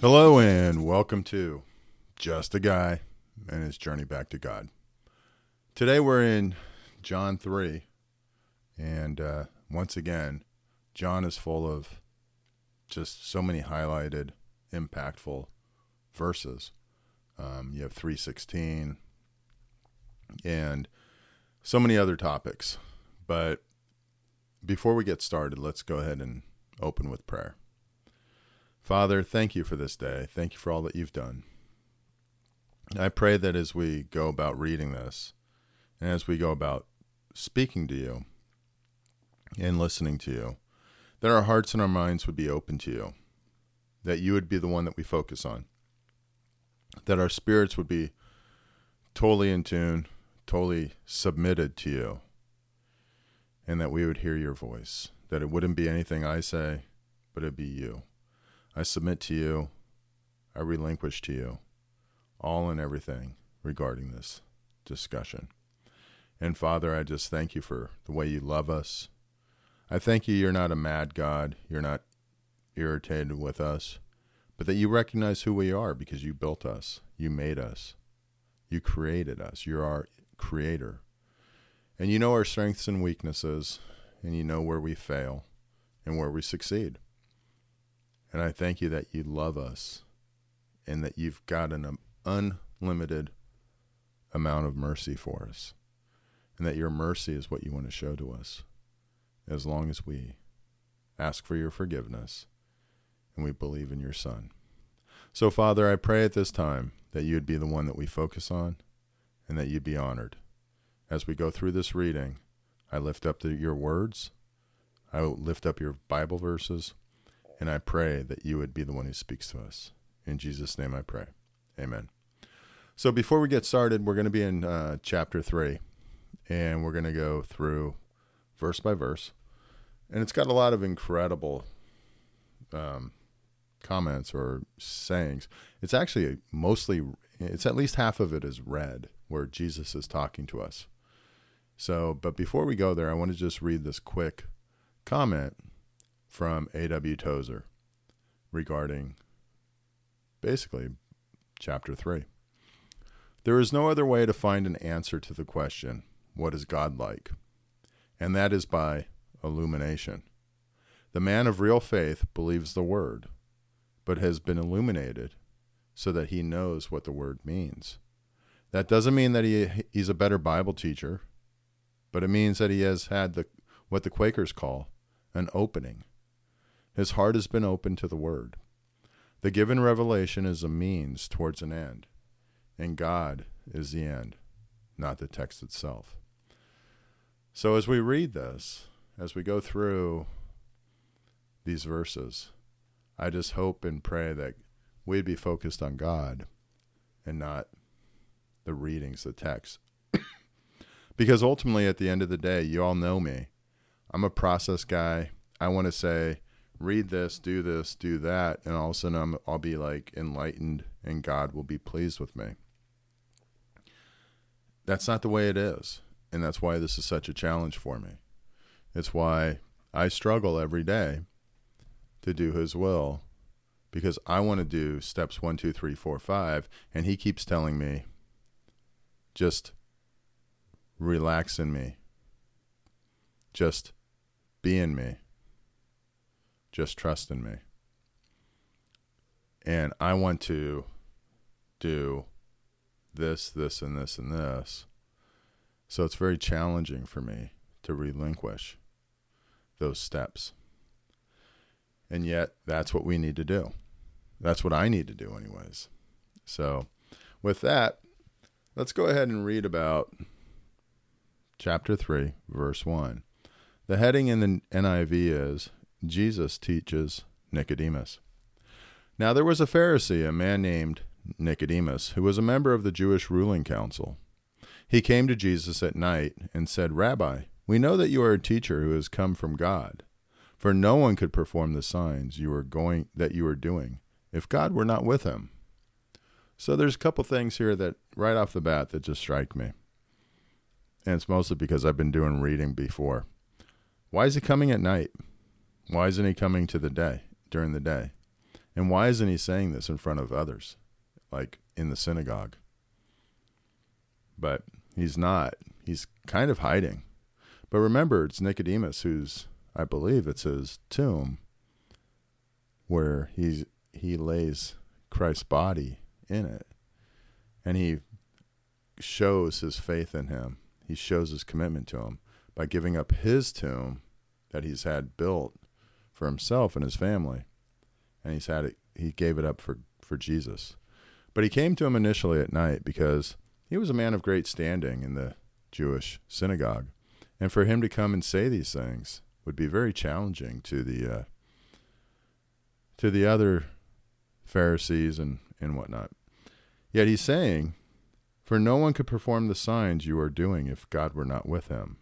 Hello, and welcome to Just a Guy and His Journey Back to God. Today we're in John 3, and uh, once again, John is full of just so many highlighted, impactful verses. Um, you have 316 and so many other topics. But before we get started, let's go ahead and open with prayer. Father, thank you for this day. Thank you for all that you've done. I pray that as we go about reading this, and as we go about speaking to you and listening to you, that our hearts and our minds would be open to you, that you would be the one that we focus on, that our spirits would be totally in tune, totally submitted to you, and that we would hear your voice, that it wouldn't be anything I say, but it'd be you. I submit to you, I relinquish to you all and everything regarding this discussion. And Father, I just thank you for the way you love us. I thank you, you're not a mad God. You're not irritated with us, but that you recognize who we are because you built us, you made us, you created us. You're our creator. And you know our strengths and weaknesses, and you know where we fail and where we succeed. And I thank you that you love us and that you've got an um, unlimited amount of mercy for us. And that your mercy is what you want to show to us as long as we ask for your forgiveness and we believe in your Son. So, Father, I pray at this time that you'd be the one that we focus on and that you'd be honored. As we go through this reading, I lift up the, your words, I lift up your Bible verses, and I pray that you would be the one who speaks to us. In Jesus' name I pray. Amen. So before we get started, we're going to be in uh, chapter 3, and we're going to go through verse by verse. And it's got a lot of incredible um, comments or sayings. It's actually mostly, it's at least half of it is read where Jesus is talking to us. So, but before we go there, I want to just read this quick comment from A.W. Tozer regarding basically chapter 3. There is no other way to find an answer to the question, What is God like? And that is by illumination. The man of real faith believes the word, but has been illuminated so that he knows what the word means. That doesn't mean that he, he's a better Bible teacher, but it means that he has had the, what the Quakers call an opening. His heart has been opened to the word. The given revelation is a means towards an end, and God is the end, not the text itself. So as we read this, as we go through these verses, I just hope and pray that we'd be focused on God and not the readings, the text. Because ultimately, at the end of the day, you all know me. I'm a process guy. I want to say, read this, do this, do that, and all of a sudden I'm, I'll be like enlightened and God will be pleased with me. That's not the way it is. And that's why this is such a challenge for me. It's why I struggle every day to do His will because I want to do steps one, two, three, four, five. And He keeps telling me, just relax in me, just be in me just trust in me. And I want to do this, this, and this, and this. So it's very challenging for me to relinquish those steps. And yet, that's what we need to do. That's what I need to do, anyways. So, with that, let's go ahead and read about chapter 3, verse 1. The heading in the NIV is Jesus teaches Nicodemus. Now there was a Pharisee, a man named Nicodemus, who was a member of the Jewish ruling council. He came to Jesus at night and said, Rabbi, we know that you are a teacher who has come from God. For no one could perform the signs you are going that you are doing if God were not with him. So there's a couple things here that right off the bat that just strike me. And it's mostly because I've been doing reading before. Why is he coming at night? Why isn't he coming to the day during the day? And why isn't he saying this in front of others, like in the synagogue? But he's not. He's kind of hiding. But remember, it's Nicodemus who's, I believe it's his tomb where he's he lays Christ's body in it. And he shows his faith in him. He shows his commitment to him by giving up his tomb that he's had built for himself and his family. And he's had it he gave it up for, for Jesus. But he came to him initially at night because he was a man of great standing in the Jewish synagogue. And for him to come and say these things would be very challenging to the uh, to the other Pharisees and, and whatnot. Yet he's saying, For no one could perform the signs you are doing if God were not with him.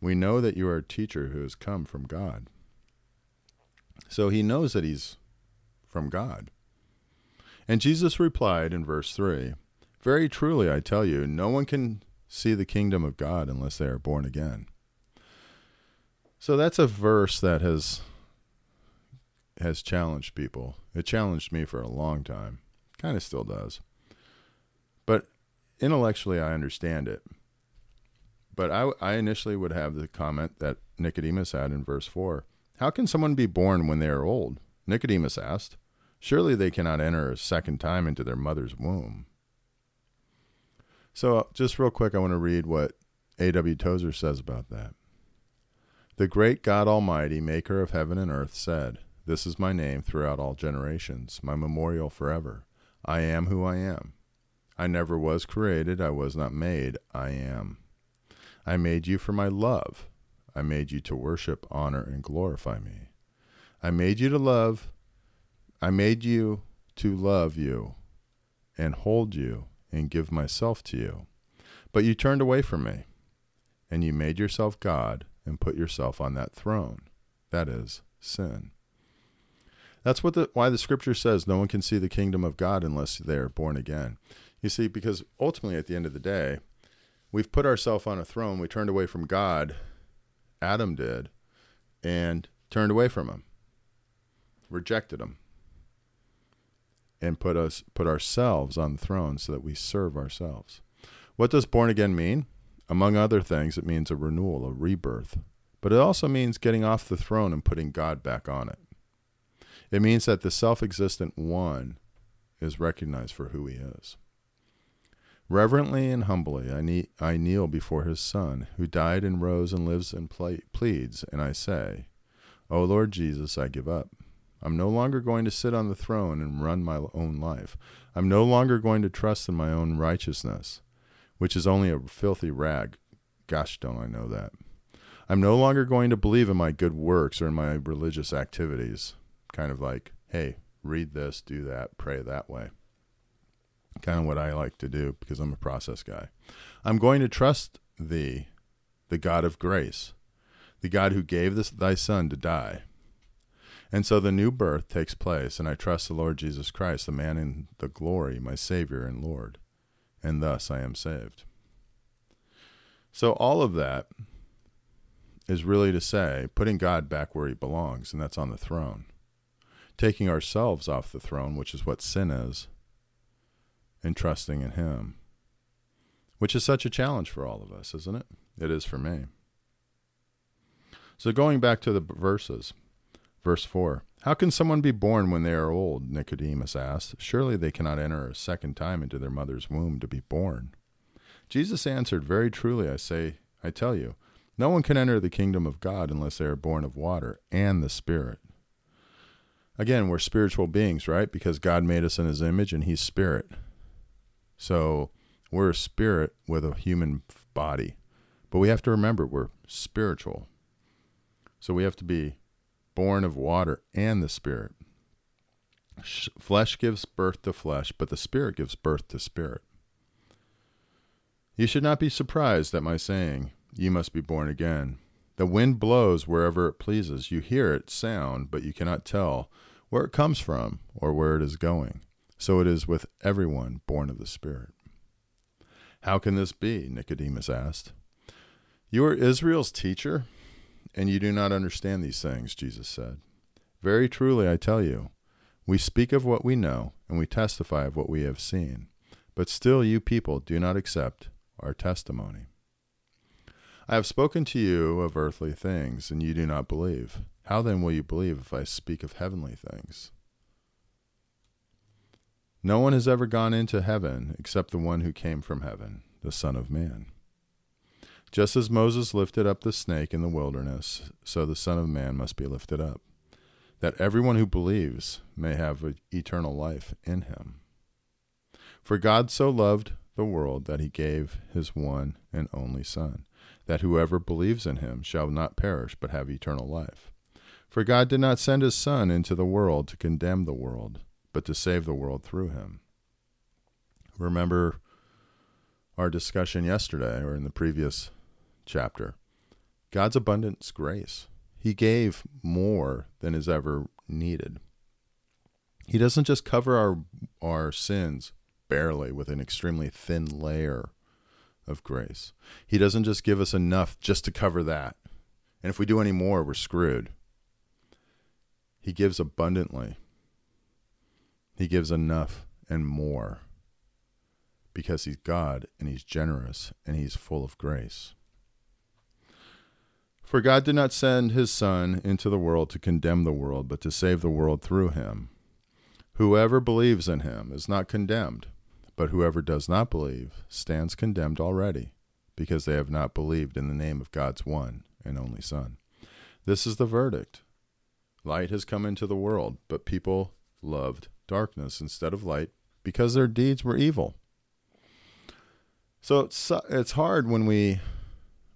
We know that you are a teacher who has come from God. So he knows that he's from God. And Jesus replied in verse 3 Very truly, I tell you, no one can see the kingdom of God unless they are born again. So that's a verse that has has challenged people. It challenged me for a long time. Kind of still does. But intellectually I understand it. But I, I initially would have the comment that Nicodemus had in verse 4. How can someone be born when they are old? Nicodemus asked. Surely they cannot enter a second time into their mother's womb. So, just real quick, I want to read what A.W. Tozer says about that. The great God Almighty, maker of heaven and earth, said, This is my name throughout all generations, my memorial forever. I am who I am. I never was created, I was not made, I am. I made you for my love. I made you to worship, honor, and glorify me. I made you to love. I made you to love you and hold you and give myself to you. But you turned away from me, and you made yourself God and put yourself on that throne. That is sin. That's what the why the scripture says no one can see the kingdom of God unless they are born again. You see, because ultimately at the end of the day, we've put ourselves on a throne, we turned away from God, Adam did, and turned away from him. Rejected him and put us put ourselves on the throne so that we serve ourselves. What does born again mean? Among other things, it means a renewal, a rebirth. But it also means getting off the throne and putting God back on it. It means that the self existent one is recognized for who he is. Reverently and humbly, I, ne- I kneel before his Son, who died and rose and lives and ple- pleads, and I say, O Lord Jesus, I give up. I'm no longer going to sit on the throne and run my own life. I'm no longer going to trust in my own righteousness, which is only a filthy rag. Gosh, don't I know that. I'm no longer going to believe in my good works or in my religious activities. Kind of like, hey, read this, do that, pray that way. Kind of what I like to do because I'm a process guy. I'm going to trust thee, the God of grace, the God who gave this, thy Son to die and so the new birth takes place, and I trust the Lord Jesus Christ, the man in the glory, my Savior and Lord, and thus I am saved. So all of that is really to say putting God back where he belongs, and that's on the throne. Taking ourselves off the throne, which is what sin is, and trusting in him, which is such a challenge for all of us, isn't it? It is for me. So going back to the verses, Verse 4 How can someone be born when they are old? Nicodemus asked. Surely they cannot enter a second time into their mother's womb to be born. Jesus answered, Very truly I say, I tell you, no one can enter the kingdom of God unless they are born of water and the Spirit. Again, we're spiritual beings, right? Because God made us in his image and he's spirit. So we're a spirit with a human body. But we have to remember we're spiritual. So we have to be born of water and the Spirit. Flesh gives birth to flesh, but the Spirit gives birth to spirit. You should not be surprised at my saying, You must be born again. The wind blows wherever it pleases. You hear its sound, but you cannot tell where it comes from or where it is going. So it is with everyone born of the Spirit. How can this be? Nicodemus asked. You are Israel's teacher and you do not understand these things, Jesus said. Very truly I tell you, we speak of what we know, and we testify of what we have seen, but still you people do not accept our testimony. I have spoken to you of earthly things, and you do not believe. How then will you believe if I speak of heavenly things? No one has ever gone into heaven except the one who came from heaven, the Son of Man. Just as Moses lifted up the snake in the wilderness, so the Son of Man must be lifted up, that everyone who believes may have eternal life in him. For God so loved the world that he gave his one and only Son, that whoever believes in him shall not perish but have eternal life. For God did not send his Son into the world to condemn the world but to save the world through him. Remember our discussion yesterday or in the previous chapter. God's abundance grace. He gave more than is ever needed. He doesn't just cover our our sins barely with an extremely thin layer of grace. He doesn't just give us enough just to cover that. And if we do any more, we're screwed. He gives abundantly. He gives enough and more because he's God and he's generous and he's full of grace. For God did not send his Son into the world to condemn the world, but to save the world through him. Whoever believes in him is not condemned, but whoever does not believe stands condemned already, because they have not believed in the name of God's one and only Son. This is the verdict. Light has come into the world, but people loved darkness instead of light because their deeds were evil. So it's it's hard when we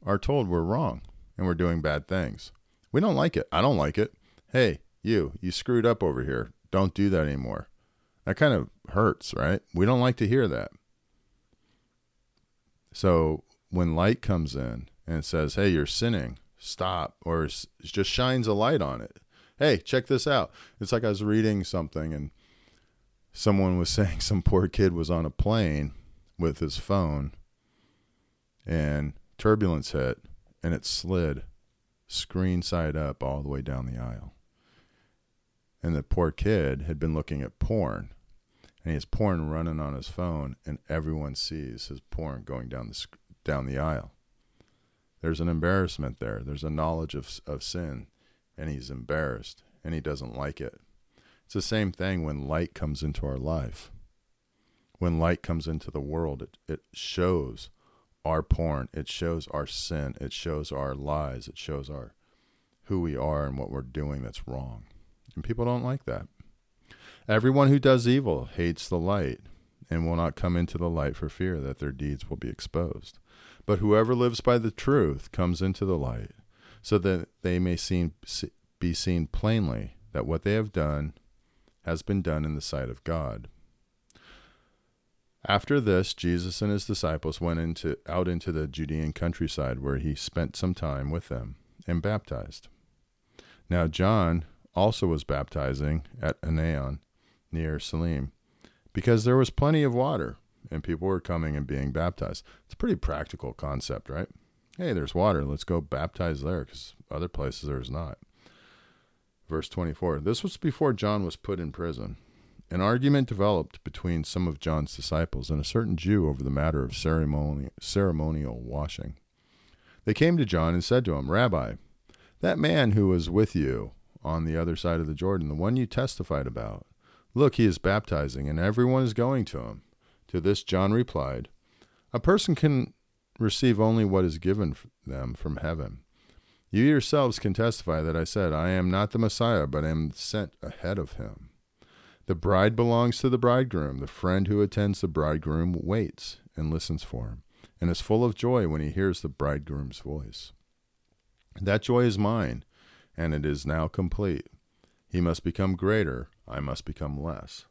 are told we're wrong and we're doing bad things. We don't like it. I don't like it. Hey, you, you screwed up over here. Don't do that anymore. That kind of hurts, right? We don't like to hear that. So when light comes in and says, "Hey, you're sinning. Stop," or just shines a light on it. Hey, check this out. It's like I was reading something and someone was saying some poor kid was on a plane with his phone and turbulence hit and it slid screen side up all the way down the aisle. And the poor kid had been looking at porn and he has porn running on his phone and everyone sees his porn going down the down the aisle. There's an embarrassment there. There's a knowledge of of sin and he's embarrassed and he doesn't like it. It's the same thing when light comes into our life. When light comes into the world, it, it shows our porn, it shows our sin, it shows our lies, it shows our who we are and what we're doing that's wrong. And people don't like that. Everyone who does evil hates the light and will not come into the light for fear that their deeds will be exposed. But whoever lives by the truth comes into the light, so that they may seen, be seen plainly that what they have done has been done in the sight of God. After this, Jesus and his disciples went into, out into the Judean countryside, where he spent some time with them and baptized. Now, John also was baptizing at Aenon near Salim, because there was plenty of water and people were coming and being baptized. It's a pretty practical concept, right? Hey, there's water. Let's go baptize there because other places there's not. Verse 24 This was before John was put in prison. An argument developed between some of John's disciples and a certain Jew over the matter of ceremonial, ceremonial washing. They came to John and said to him, Rabbi, that man who was with you on the other side of the Jordan, the one you testified about, look, he is baptizing, and everyone is going to him. To this John replied, A person can receive only what is given them from heaven. You yourselves can testify that I said, I am not the Messiah, but am sent ahead of him. The bride belongs to the bridegroom. The friend who attends the bridegroom waits and listens for him, and is full of joy when he hears the bridegroom's voice. That joy is mine, and it is now complete. He must become greater, I must become less.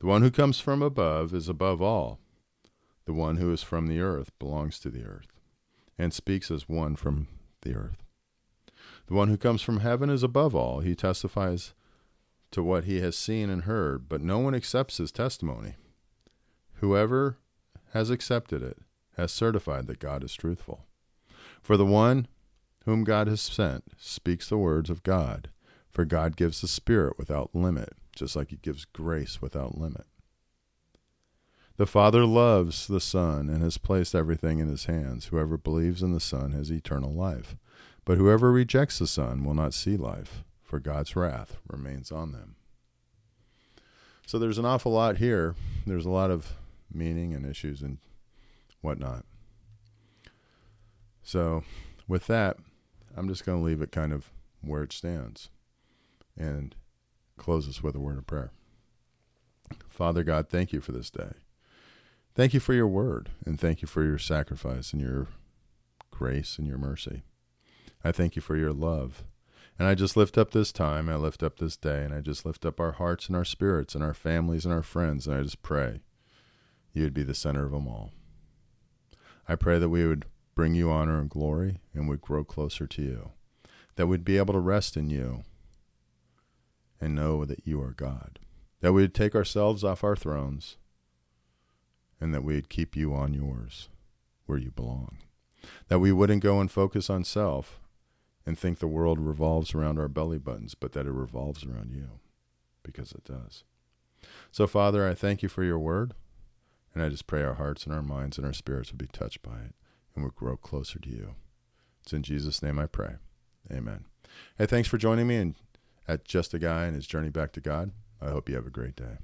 The one who comes from above is above all. The one who is from the earth belongs to the earth, and speaks as one from the earth. The one who comes from heaven is above all. He testifies to what he has seen and heard, but no one accepts his testimony. Whoever has accepted it has certified that God is truthful. For the one whom God has sent, speaks the words of God. For God gives the Spirit without limit, just like He gives grace without limit. The Father loves the Son and has placed everything in His hands. Whoever believes in the Son has eternal life. But whoever rejects the Son will not see life, for God's wrath remains on them. So there's an awful lot here. There's a lot of meaning and issues and whatnot. So, with that, I'm just going to leave it kind of where it stands and close us with a word of prayer. Father God, thank you for this day. Thank you for your word, and thank you for your sacrifice and your grace and your mercy. I thank you for your love. And I just lift up this time, I lift up this day, and I just lift up our hearts and our spirits and our families and our friends, and I just pray you would be the center of them all. I pray that we would bring you honor and glory and would grow closer to you, that we'd be able to rest in you and know that you are God, that we'd take ourselves off our thrones and that we'd keep you on yours where you belong, that we wouldn't go and focus on self and think the world revolves around our belly buttons, but that it revolves around you because it does. So, Father, I thank you for your word, and I just pray our hearts and our minds and our spirits would be touched by it and would grow closer to you. It's in Jesus' name I pray. Amen. Hey, thanks for joining me and at Just a Guy and his journey back to God. I hope you have a great day.